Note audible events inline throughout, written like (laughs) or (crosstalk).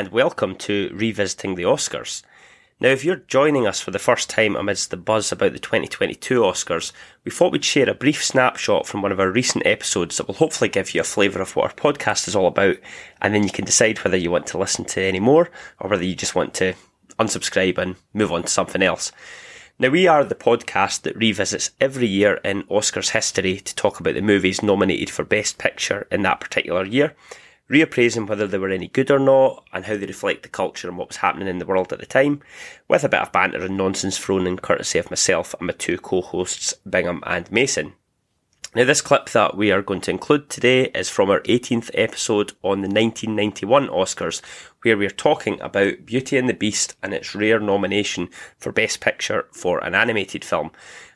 and welcome to Revisiting the Oscars. Now, if you're joining us for the first time amidst the buzz about the 2022 Oscars, we thought we'd share a brief snapshot from one of our recent episodes that will hopefully give you a flavour of what our podcast is all about, and then you can decide whether you want to listen to any more or whether you just want to unsubscribe and move on to something else. Now, we are the podcast that revisits every year in Oscars history to talk about the movies nominated for Best Picture in that particular year reappraising whether they were any good or not and how they reflect the culture and what was happening in the world at the time, with a bit of banter and nonsense thrown in courtesy of myself and my two co-hosts, Bingham and Mason. Now, this clip that we are going to include today is from our 18th episode on the 1991 Oscars, where we are talking about Beauty and the Beast and its rare nomination for Best Picture for an animated film.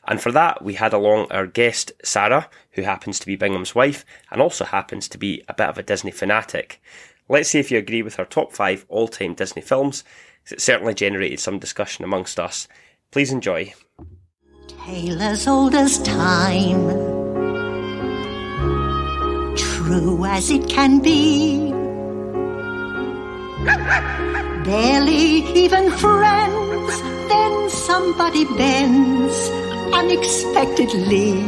And for that, we had along our guest, Sarah, who happens to be Bingham's wife and also happens to be a bit of a Disney fanatic. Let's see if you agree with her top five all time Disney films, it certainly generated some discussion amongst us. Please enjoy. Tale as old as time, true as it can be. Barely even friends, then somebody bends unexpectedly.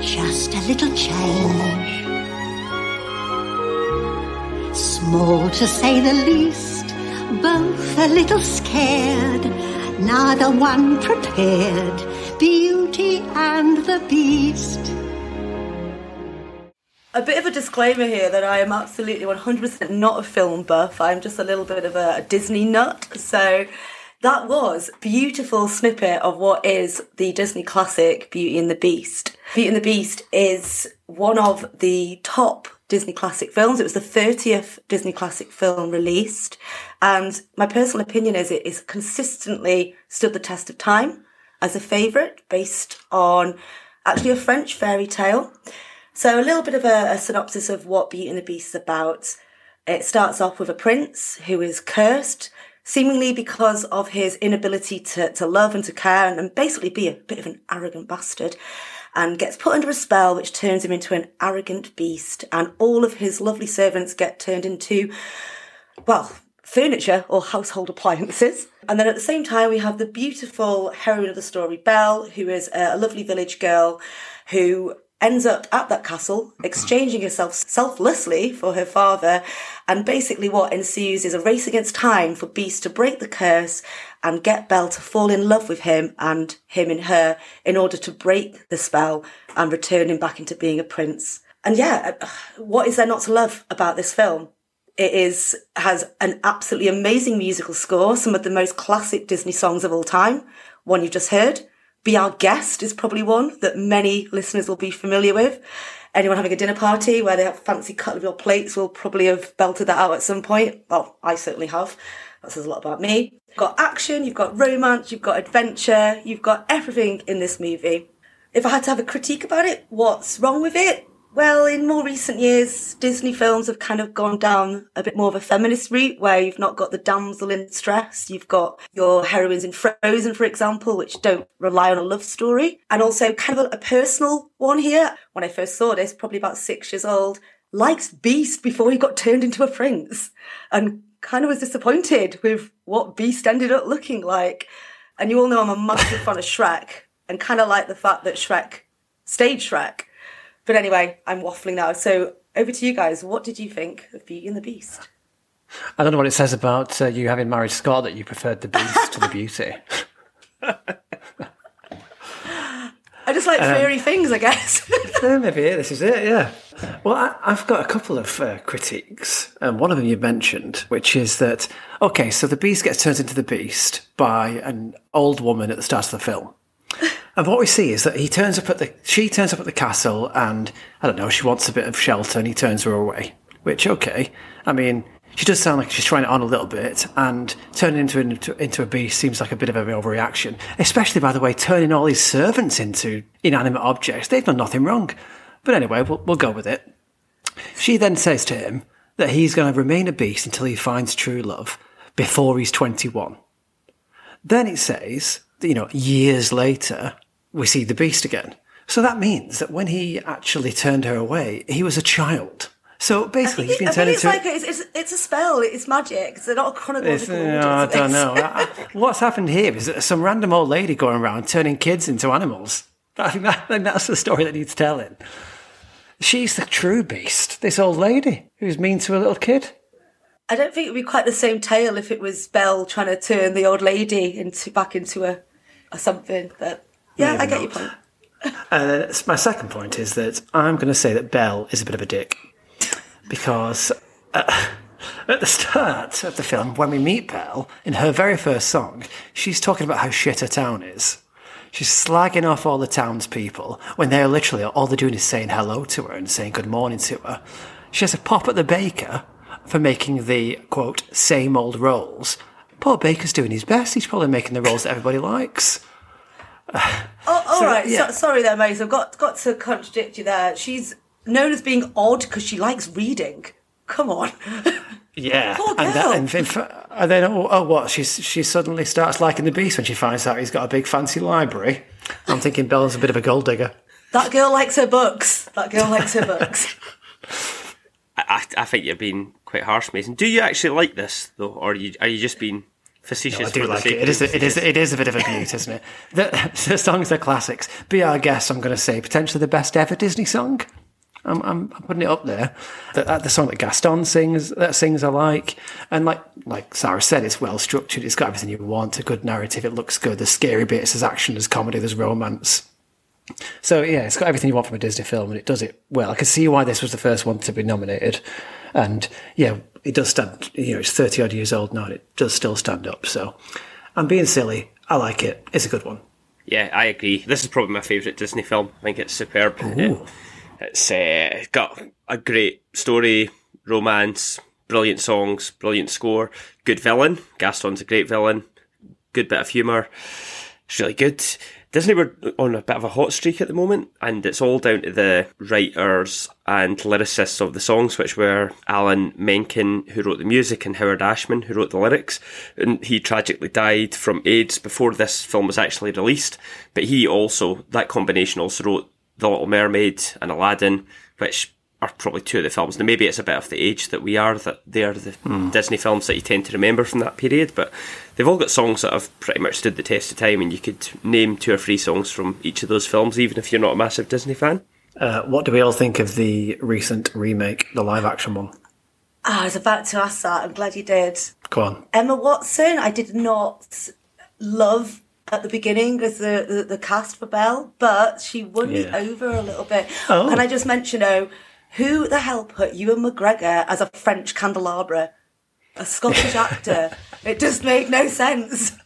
Just a little change. Small to say the least, both a little scared, neither one prepared. Beauty and the Beast. A bit of a disclaimer here that I am absolutely 100% not a film buff. I'm just a little bit of a, a Disney nut. So that was beautiful snippet of what is the Disney classic Beauty and the Beast. Beauty and the Beast is one of the top Disney classic films. It was the 30th Disney classic film released. And my personal opinion is it is consistently stood the test of time as a favourite based on actually a French fairy tale. So a little bit of a, a synopsis of what Beauty and the Beast is about. It starts off with a prince who is cursed seemingly because of his inability to, to love and to care and, and basically be a bit of an arrogant bastard and gets put under a spell which turns him into an arrogant beast. And all of his lovely servants get turned into well furniture or household appliances. And then at the same time we have the beautiful heroine of the story belle who is a, a lovely village girl who ends up at that castle, (clears throat) exchanging herself selflessly for her father. And basically, what ensues is a race against time for Beast to break the curse and get Belle to fall in love with him and him in her in order to break the spell and return him back into being a prince. And yeah, uh, (sighs) what is there not to love about this film? It is has an absolutely amazing musical score, some of the most classic Disney songs of all time. One you've just heard, be Our Guest is probably one that many listeners will be familiar with. Anyone having a dinner party where they have fancy cutlery or plates will probably have belted that out at some point. Well, I certainly have. That says a lot about me. You've got action, you've got romance, you've got adventure, you've got everything in this movie. If I had to have a critique about it, what's wrong with it? Well, in more recent years, Disney films have kind of gone down a bit more of a feminist route where you've not got the damsel in distress. You've got your heroines in Frozen, for example, which don't rely on a love story. And also kind of a, a personal one here. When I first saw this, probably about six years old, likes Beast before he got turned into a prince and kind of was disappointed with what Beast ended up looking like. And you all know I'm a massive fan of Shrek and kind of like the fact that Shrek stayed Shrek but anyway, I'm waffling now. So over to you guys. What did you think of Beauty and the Beast? I don't know what it says about uh, you having married Scott that you preferred the Beast to the Beauty. (laughs) I just like fairy um, things, I guess. (laughs) yeah, maybe this is it. Yeah. Well, I, have got a couple of uh, critiques, and one of them you mentioned, which is that okay, so the Beast gets turned into the Beast by an old woman at the start of the film. And what we see is that he turns up at the, she turns up at the castle and, I don't know, she wants a bit of shelter and he turns her away. Which, okay. I mean, she does sound like she's trying it on a little bit and turning into, into, into a beast seems like a bit of an overreaction. Especially, by the way, turning all his servants into inanimate objects. They've done nothing wrong. But anyway, we'll, we'll go with it. She then says to him that he's going to remain a beast until he finds true love before he's 21. Then it says you know, years later, we see the beast again. So that means that when he actually turned her away, he was a child. So basically, he's been I turned it's into. like a, it's, it's, a spell. It's magic. It's not a chronological order. Uh, no, I don't know. (laughs) What's happened here is that some random old lady going around turning kids into animals. I think, that, I think that's the story that needs telling. She's the true beast. This old lady who's mean to a little kid. I don't think it would be quite the same tale if it was Belle trying to turn the old lady into back into a, a something. But yeah, I get not. your point. (laughs) And then my second point is that I'm going to say that Belle is a bit of a dick because uh, (laughs) at the start of the film, when we meet Belle in her very first song, she's talking about how shit her town is. She's slagging off all the townspeople when they're literally all they're doing is saying hello to her and saying good morning to her. She has a pop at the baker for making the quote same old rolls. Poor baker's doing his best. He's probably making the rolls that everybody likes. Oh, all right. yeah. So, sorry there, Maze. I've got got to contradict you there. She's known as being odd because she likes reading. Come on. (laughs) Yeah, Poor and, that, and, and then oh, oh what? She she suddenly starts liking the beast when she finds out he's got a big fancy library. I'm thinking Bella's a bit of a gold digger. that girl likes her books. That girl likes her books. (laughs) I, I I think you're being quite harsh, Mason. Do you actually like this though, or are you are you just being facetious? I do like it. It is being it is it is a bit of a beaut, isn't it? The, the songs are classics. Be our guest. I'm going to say potentially the best ever Disney song. I'm, I'm, I'm putting it up there. The, uh, the song that Gaston sings, that sings I like, and like like Sarah said, it's well structured. It's got everything you want. A good narrative. It looks good. There's scary bits. There's action. There's comedy. There's romance. So yeah, it's got everything you want from a Disney film, and it does it well. I can see why this was the first one to be nominated, and yeah, it does stand. You know, it's thirty odd years old now, and it does still stand up. So I'm being silly. I like it. It's a good one. Yeah, I agree. This is probably my favourite Disney film. I think it's superb. It- it's uh, got a great story, romance, brilliant songs, brilliant score, good villain. Gaston's a great villain. Good bit of humour. It's really good. Disney were on a bit of a hot streak at the moment, and it's all down to the writers and lyricists of the songs, which were Alan Menken, who wrote the music, and Howard Ashman, who wrote the lyrics. And he tragically died from AIDS before this film was actually released. But he also, that combination also wrote The Little Mermaid and Aladdin, which are probably two of the films. Now, maybe it's a bit of the age that we are, that they are the Disney films that you tend to remember from that period, but they've all got songs that have pretty much stood the test of time, and you could name two or three songs from each of those films, even if you're not a massive Disney fan. Uh, what do we all think of the recent remake, the live action one? Ah, I was about to ask that. I'm glad you did. Go on. Emma Watson, I did not love at the beginning as the, the, the cast for Belle, but she won me over a little bit. Oh. Can I just mentioned, oh, who the hell put Ewan McGregor as a French candelabra? A Scottish (laughs) actor. It just made no sense.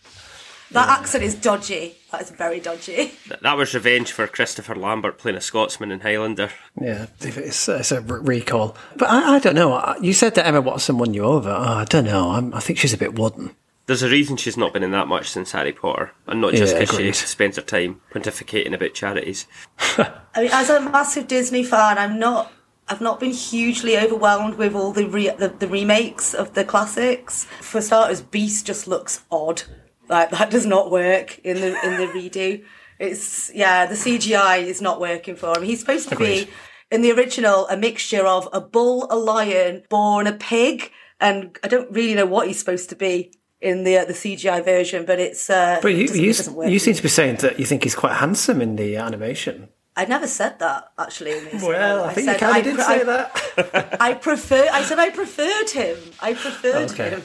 That accent is dodgy. That is very dodgy. That was revenge for Christopher Lambert playing a Scotsman in Highlander. Yeah, it's, it's a recall. But I, I don't know. You said that Emma Watson won you over. Oh, I don't know. I'm, I think she's a bit wooden. There's a reason she's not been in that much since Harry Potter, and not just Yeah, because she spends her time pontificating about charities. (laughs) (laughs) I mean, as a massive Disney fan, I'm not. I've not been hugely overwhelmed with all the, re- the the remakes of the classics. For starters, Beast just looks odd. Like that does not work in the in the redo. It's yeah, the CGI is not working for him. He's supposed to Agreed. be in the original a mixture of a bull, a lion, born a pig, and I don't really know what he's supposed to be in the uh, the CGI version. But it's uh, But you, it doesn't- you, it doesn't work you seem to be saying that you think he's quite handsome in the animation. I never said that actually. Well, I think you said kind of did pre- say that. (laughs) I prefer. I said I preferred him. I preferred Okay. him.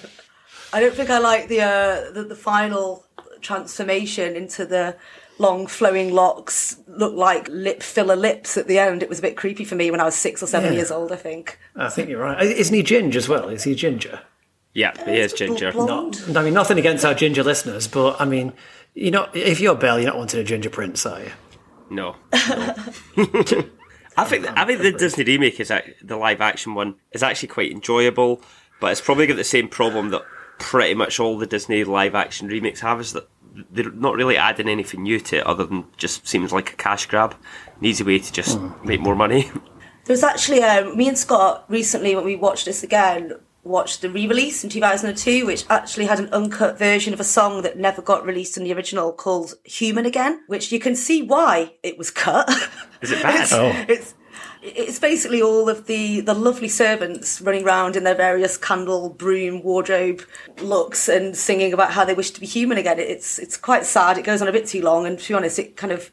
I don't think I like the, uh, the the final transformation into the long flowing locks. Look like lip filler lips at the end. It was a bit creepy for me when I was six or seven Yeah. years old. I think. I think you're right. Isn't he ginger as well? Is he ginger? Yeah, he is Bl- ginger. blonde. I mean, nothing against our ginger listeners, but I mean, you know, if you're Belle, you're not wanting a ginger prince, are you? No. (laughs) no. (laughs) I think I think the Disney remake is ac- the live action one is actually quite enjoyable, but it's probably got the same problem that pretty much all the Disney live action remakes have is that they're not really adding anything new to it other than just seems like a cash grab, an easy way to just make more money. (laughs) There was actually um, me and Scott recently when we watched this again watched the re-release in 2002 which actually had an uncut version of a song that never got released in the original called human again which you can see why it was cut (laughs) Is it bad? Oh. it's It's basically all of the, the lovely servants running around in their various candle, broom, wardrobe looks and singing about how they wish to be human again. It's it's quite sad. It goes on a bit too long, and to be honest, it kind of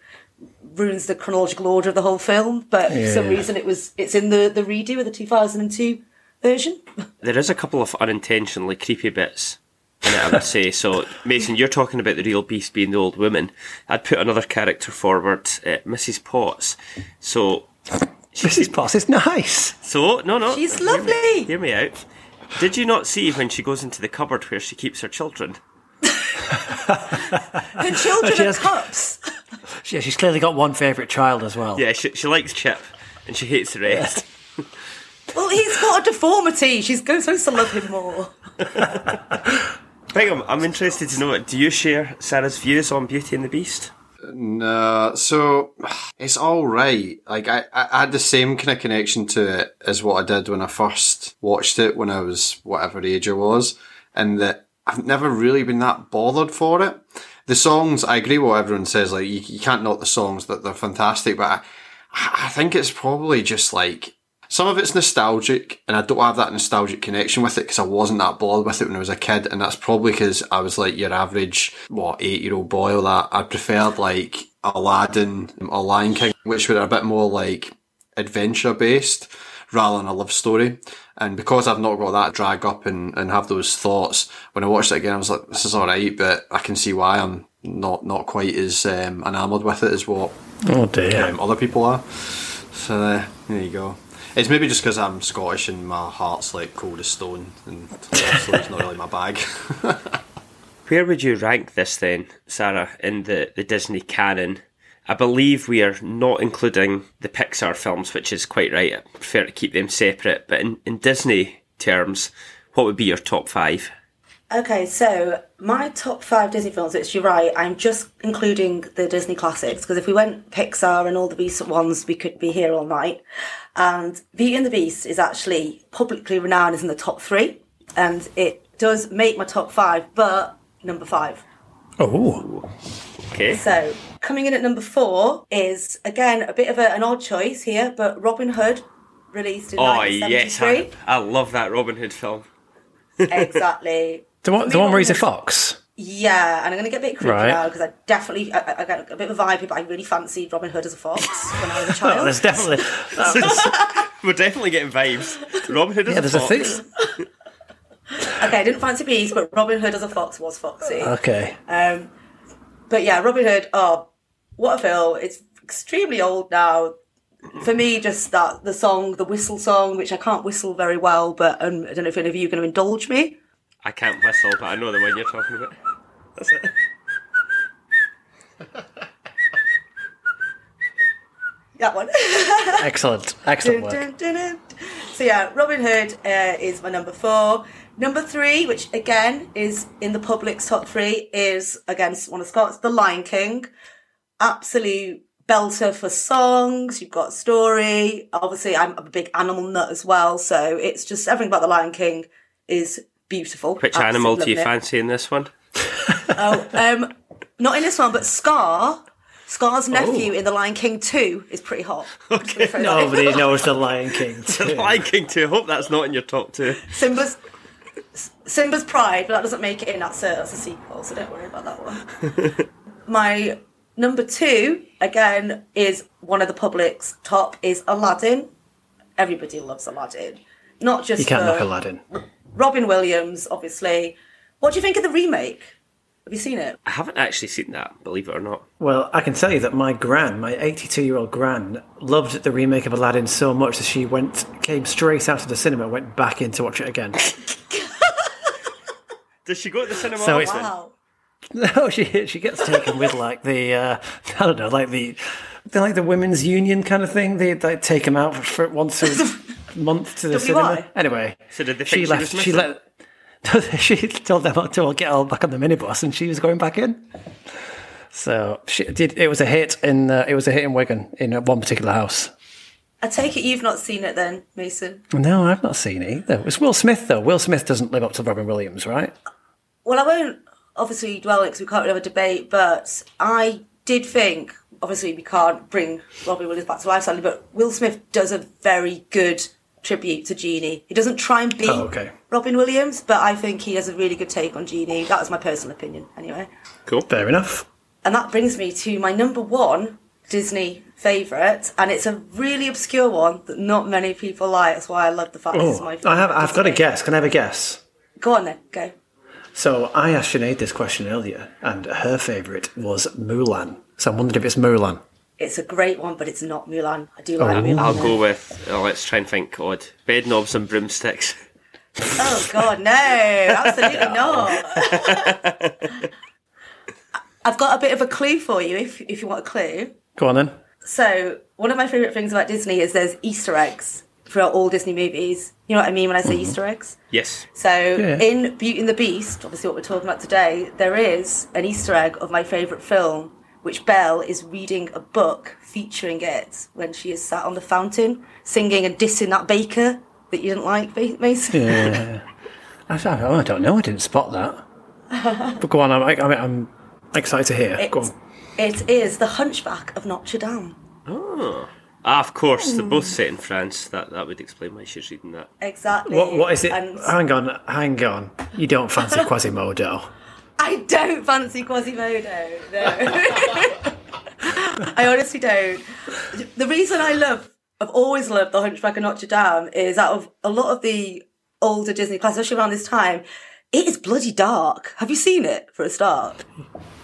ruins the chronological order of the whole film. But for some reason, it was it's in the the redo of the two thousand and two version. There is a couple of unintentionally creepy bits in it, I must say. So, Mason, you're talking about the real beast being the old woman. I'd put another character forward, uh, Mrs. Potts. So, Mrs. Potts is nice. so no, no. She's hear me- lovely. Hear me out. Did you not see when she goes into the cupboard where she keeps her children? (laughs) (laughs) Her children She are has- cups. Yeah, she's clearly got one favourite child as well. Yeah, she, she likes Chip and she hates the rest. (laughs) Well, he's got a deformity. She's going supposed to love him more. Bingham, I'm interested to know do you share Sarah's views on Beauty and the Beast? No, so it's all right. Like I, I had the same kind of connection to it as what I did when I first watched it when I was whatever age I was, and that I've never really been that bothered for it. The songs, I agree with what everyone says. Like you, you can't knock the songs; that they're fantastic. But I, I think it's probably just like some of it's nostalgic, and I don't have that nostalgic connection with it because I wasn't that bothered with it when I was a kid, and that's probably because I was like your average what eight year old boy or that. I preferred like Aladdin or Lion King, which were a bit more like adventure based rather than a love story. And because I've not got that drag up and, and have those thoughts, when I watched it again, I was like, this is alright, but I can see why I'm not, not quite as um, enamoured with it as what Oh dear. um, other people are. So uh, there you go. It's maybe just because I'm Scottish and my heart's like cold as stone, and it's not really my bag. (laughs) Where would you rank this then, Sarah, in the, the Disney canon? I believe we are not including the Pixar films, which is quite right. I prefer to keep them separate. But in, in Disney terms, what would be your top five? Okay, so my top five Disney films, which you're right, I'm just including the Disney classics because if we went Pixar and all the recent ones, we could be here all night. And Beauty and the Beast is actually publicly renowned as in the top three, and it does make my top five, but number five. Oh, Okay. So coming in at number four is again a bit of a, an odd choice here, but Robin Hood, released in Oh, yes. 1973. I, I love that Robin Hood film. (laughs) exactly. The one, the one where he's a fox. Yeah, and I'm going to get a bit creepy Right. now because I definitely, I, I- I got a bit of a vibe, but I really fancied Robin Hood as a fox when I was a Oh, (laughs) child. there's definitely (laughs) We're definitely getting vibes. Robin Hood is yeah. a There's a fox. thing. (laughs) okay, I didn't fancy bees, but Robin Hood as a fox was foxy. Okay. Um, but yeah, Robin Hood, oh, what a film. It's extremely old now. For me, just that, the song, the whistle song, which I can't whistle very well, but um, I don't know if any of you are going to indulge me. I can't whistle, but I know the one you're talking about. That's it. (laughs) That one. (laughs) Excellent. Excellent work. Dun, dun, dun. So yeah, Robin Hood uh, is my number four. Number three, which again is in the public's top three, is against one of Scott's, The Lion King. Absolute belter for songs. You've got story. Obviously, I'm a big animal nut as well, so it's just everything about The Lion King is beautiful. Which Absolutely animal do you it. fancy in this one? (laughs) Oh, um, not in this one, but Scar. Scar's nephew in The Lion King 2 is pretty hot. (laughs) Okay. Nobody (laughs) knows the Lion King. 2. The Lion King 2. I hope that's not in your top two. Simba's Simba's Pride, but that doesn't make it in. That's a that's a sequel, so don't worry about that one. My number two again is one of the public's top is Aladdin. Everybody loves Aladdin, not just You can't for knock Aladdin. Robin Williams, obviously. What do you think of the remake? Have you seen it? I haven't actually seen that, believe it or not. Well, I can tell you that my gran, my 82 year old gran, loved the remake of Aladdin so much that she went, came straight out of the cinema, went back in to watch it again. (laughs) Does she go to the cinema? So it's- often? Wow. (laughs) no, she she gets taken with like the uh, (laughs) I don't know, like the they're like the women's union kind of thing. They they take them out for once a month to the WI? cinema. Anyway, So did they she think she left. She missing? let. she told them to all get all back on the minibus, and she was going back in. So she did. It was a hit in. Uh, it was a hit in Wigan in uh, one particular house. I take it you've not seen it then, Mason. No, I've not seen it either. It's Will Smith though. Will Smith doesn't live up to Robin Williams, right? Well, I won't obviously dwell on it because we can't really have a debate, but I did think, obviously, we can't bring Robin Williams back to life, sadly, but Will Smith does a very good tribute to Genie. He doesn't try and be Oh, okay. Robin Williams, but I think he has a really good take on Genie. That was my personal opinion, anyway. Cool. Fair enough. And that brings me to my number one Disney favourite, and it's a really obscure one that not many people like. That's why I love the fact this is Oh, my I favourite. have. I've got a guess. Can I have a guess? Go on then, go. So I asked Sinead this question earlier, and her favourite was Mulan. So I'm wondering if it's Mulan. It's a great one, but it's not Mulan. I do like Oh. Mulan. I'll though. go with, uh, let's try and think odd. Bedknobs and Broomsticks. Oh God, no, absolutely (laughs) not. I've got a bit of a clue for you if if you want a clue. Go on then. So one of my favourite things about Disney is there's Easter eggs throughout all Disney movies. You know what I mean when I say Easter eggs? Yes. So Yeah. in Beauty and the Beast, obviously what we're talking about today, there is an Easter egg of my favourite film, which Belle is reading a book featuring it when she is sat on the fountain, singing and dissing that baker that you didn't like, Ba- Mason. Yeah. (laughs) I, don't- I don't know. I didn't spot that. But go on. I'm, I'm, I'm excited to hear. Go It's, on. it is the Hunchback of Notre Dame. Ah, of course, they're both set in France. That that would explain why she's reading that. Exactly. What, what is it? And Hang on. Hang on. You don't fancy (laughs) Quasimodo. I don't fancy Quasimodo. No. (laughs) I honestly don't. The reason I love, I've always loved The Hunchback of Notre Dame is out of a lot of the older Disney classics, especially around this time, it is bloody dark. Have you seen it for a start?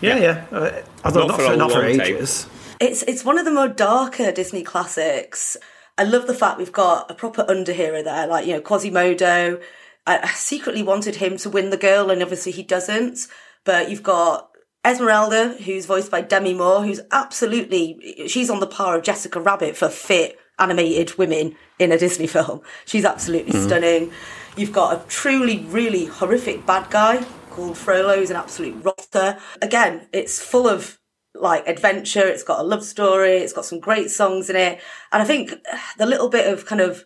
Yeah, yeah. Uh, although Not not, for for, not for long time. ages. It's it's one of the more darker Disney classics. I love the fact we've got a proper underhero there, like you know Quasimodo. I, I secretly wanted him to win the girl, and obviously he doesn't. But you've got Esmeralda, who's voiced by Demi Moore, who's absolutely she's on the par of Jessica Rabbit for fit animated women in a Disney film. She's absolutely mm-hmm. stunning. You've got a truly, really horrific bad guy called Frollo, who's an absolute rotter. Again, it's full of like adventure. It's got a love story. It's got some great songs in it. And I think the little bit of kind of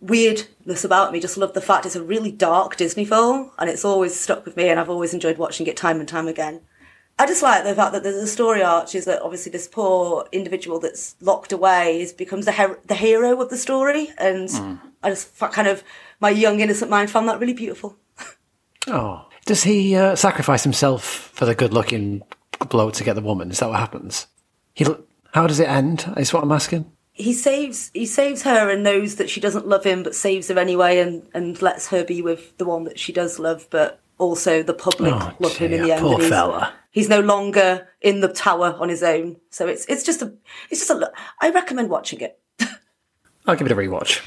weirdness about me, just love the fact it's a really dark Disney film and it's always stuck with me and I've always enjoyed watching it time and time again. I just like the fact that the story arch is that obviously this poor individual that's locked away is becomes the her- the hero of the story, and I just kind of my young innocent mind found that really beautiful. (laughs) Oh. Does he uh, sacrifice himself for the good-looking bloke to get the woman? Is that what happens? He. How does it end? Is what I'm asking. He saves he saves her and knows that she doesn't love him but saves her anyway and and lets her be with the one that she does love but also the public Oh, love him in the end poor he's, fella. he's no longer in the tower on his own so it's it's just a it's just a look i recommend watching it I'll give it a rewatch.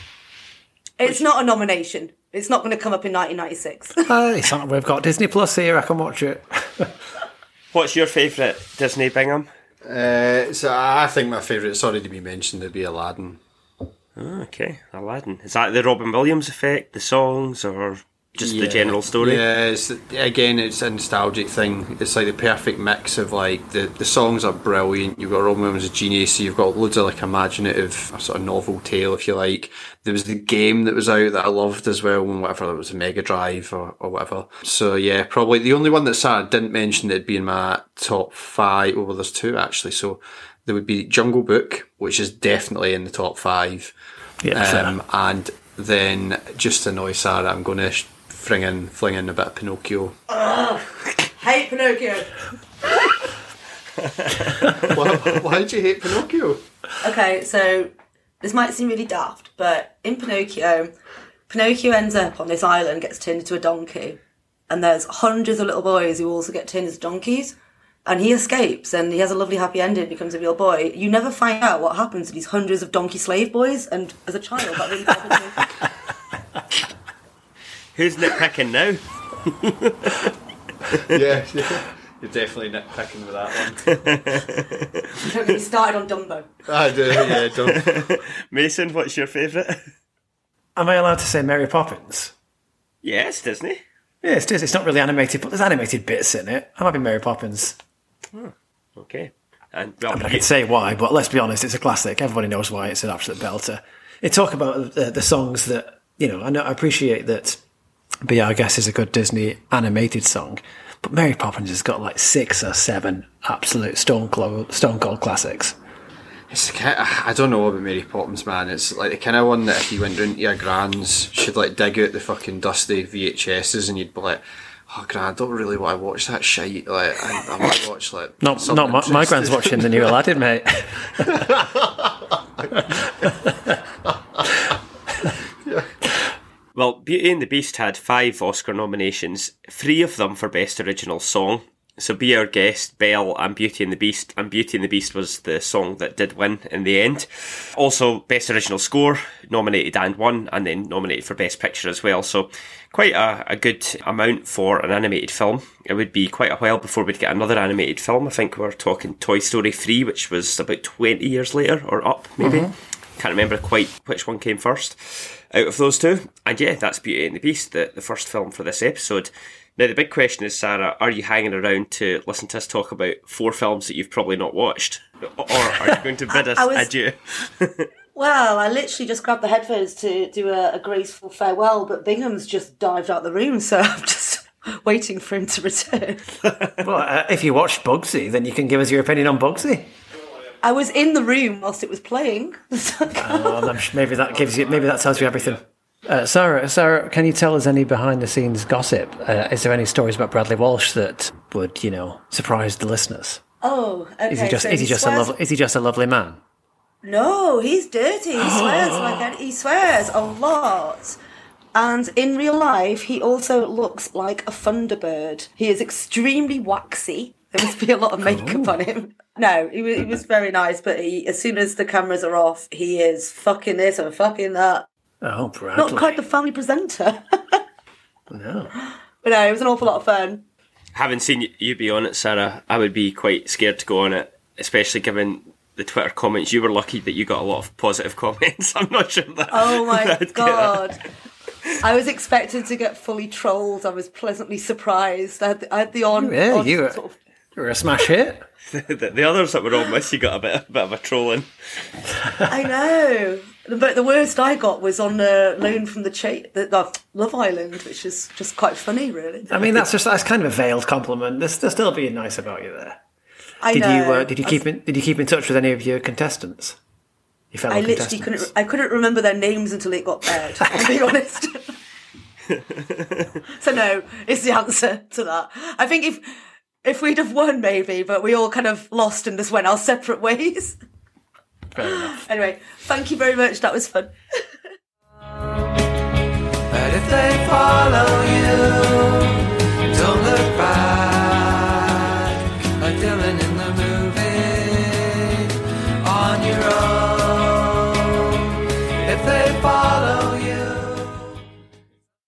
it's not a nomination it's not going to come up in 1996 (laughs) Uh, it's not, we've got Disney Plus here. I can watch it. (laughs) What's your favourite Disney Bingham? Uh, so I think my favourite, it's already been mentioned, would be Aladdin. Oh, okay, Aladdin. Is that the Robin Williams effect, the songs, or just the general story? Yeah, it's, again, it's a nostalgic thing. It's like the perfect mix of like the, the songs are brilliant. You've got Robin Williams as genius, so you've got loads of like imaginative sort of novel tale, if you like. There was the game that was out that I loved as well, and whatever it was a Mega Drive or, or whatever. So yeah, probably the only one that Sarah didn't mention that'd be in my top five. Well, there's two actually. So there would be Jungle Book, which is definitely in the top five. Yeah. Um, and then just to annoy Sarah, I'm going to sh- fling in, fling in a bit of Pinocchio. hate pinocchio (laughs) why, why did you hate Pinocchio? Okay, so this might seem really daft, but in Pinocchio, Pinocchio ends up on this island, gets turned into a donkey, and there's hundreds of little boys who also get turned into donkeys. And he escapes, and he has a lovely happy ending, becomes a real boy. You never find out what happens to these hundreds of donkey slave boys, and as a child, that really bothered me. (laughs) Who's nitpicking now? (laughs) yeah, yeah. You're definitely nitpicking with that one. (laughs) Don't get me started on Dumbo. I do, yeah, don't. (laughs) Mason, what's your favourite? Am I allowed to say Mary Poppins? yes, Disney. Yeah, it's, it's not really animated, but there's animated bits in it. I might be Mary Poppins. Hmm, okay. And well, I mean, I you- could say why, but let's be honest, it's a classic. Everybody knows why. It's an absolute belter. They talk about the, the songs that you know. I know. I appreciate that. "Be Our Guest is a good Disney animated song, But Mary Poppins has got like six or seven absolute stone cold, stone cold classics. It's the kind I don't know about Mary Poppins, man. It's like the kind of one that if you went round to your grand's, she'd like dig out the fucking dusty VHSs and you'd be like, oh, gran, I don't really want to watch that shite. Like, I, I to watch like. Not, not my, my grand's watching the new Aladdin, mate. (laughs) (laughs) Well, Beauty and the Beast had five Oscar nominations, three of them for Best Original Song. So Be Our Guest, Belle, and Beauty and the Beast. And Beauty and the Beast was the song that did win in the end. Also, Best Original Score, nominated and won, and then nominated for Best Picture as well. So quite a, a good amount for an animated film. It would be quite a while before we'd get another animated film. I think we're talking Toy Story 3, which was about 20 years later, or up, maybe. Mm-hmm. Can't remember quite which one came first out of those two. And yeah, that's Beauty and the Beast, the, the first film for this episode. Now, the big question is, Sarah, are you hanging around to listen to us talk about four films that you've probably not watched? Or are you (laughs) going to bid us I was- adieu? (laughs) Well, I literally just grabbed the headphones to do a, a graceful farewell, but Bingham's just dived out the room, so (laughs) I'm just waiting for him to return. well, uh, if you watched Bugsy, then you can give us your opinion on Bugsy. I was in the room whilst it was playing. (laughs) Sure maybe that gives you, maybe that tells you everything. Uh, Sarah, Sarah, can you tell us any behind-the-scenes gossip? Uh, is there any stories about Bradley Walsh that would, you know, surprise the listeners? oh, okay. Is he just so is he just a lovely is he just a lovely man? No, he's dirty. He swears like an, he swears a lot. And in real life, he also looks like a Thunderbird. He is extremely waxy. There must be a lot of makeup on him. No, he was, he was very nice, but he, as soon as the cameras are off, he is fucking this and fucking that. Oh, Bradley. Not quite the family presenter. (laughs) No. but no, it was an awful lot of fun. Having seen you be on it, Sarah, I would be quite scared to go on it, especially given the Twitter comments. You were lucky that you got a lot of positive (laughs) comments. I'm not sure that. Oh my (laughs) I'd god. I was expected to get fully trolled. I was pleasantly surprised. I had the, I had the on. Yeah, on you were, sort of- you were a smash hit. (laughs) the, the others that were on with you got a bit, a bit of a trolling. I know. But the worst I got was on uh, Loan from the, cha- the, the Love Island, which is just quite funny, really. I mean, that's just that's kind of a veiled compliment. There's, there's still being nice about you there. I Did know. you uh, did you keep in, did you keep in touch with any of your contestants? Your fellow I literally contestants? couldn't. I couldn't remember their names until it got aired. To be (laughs) honest. (laughs) so no, is the answer to that. I think if if we'd have won, maybe, but we all kind of lost and just went our separate ways. Fair enough. (laughs) Anyway, thank you very much. That was fun. But if they follow you,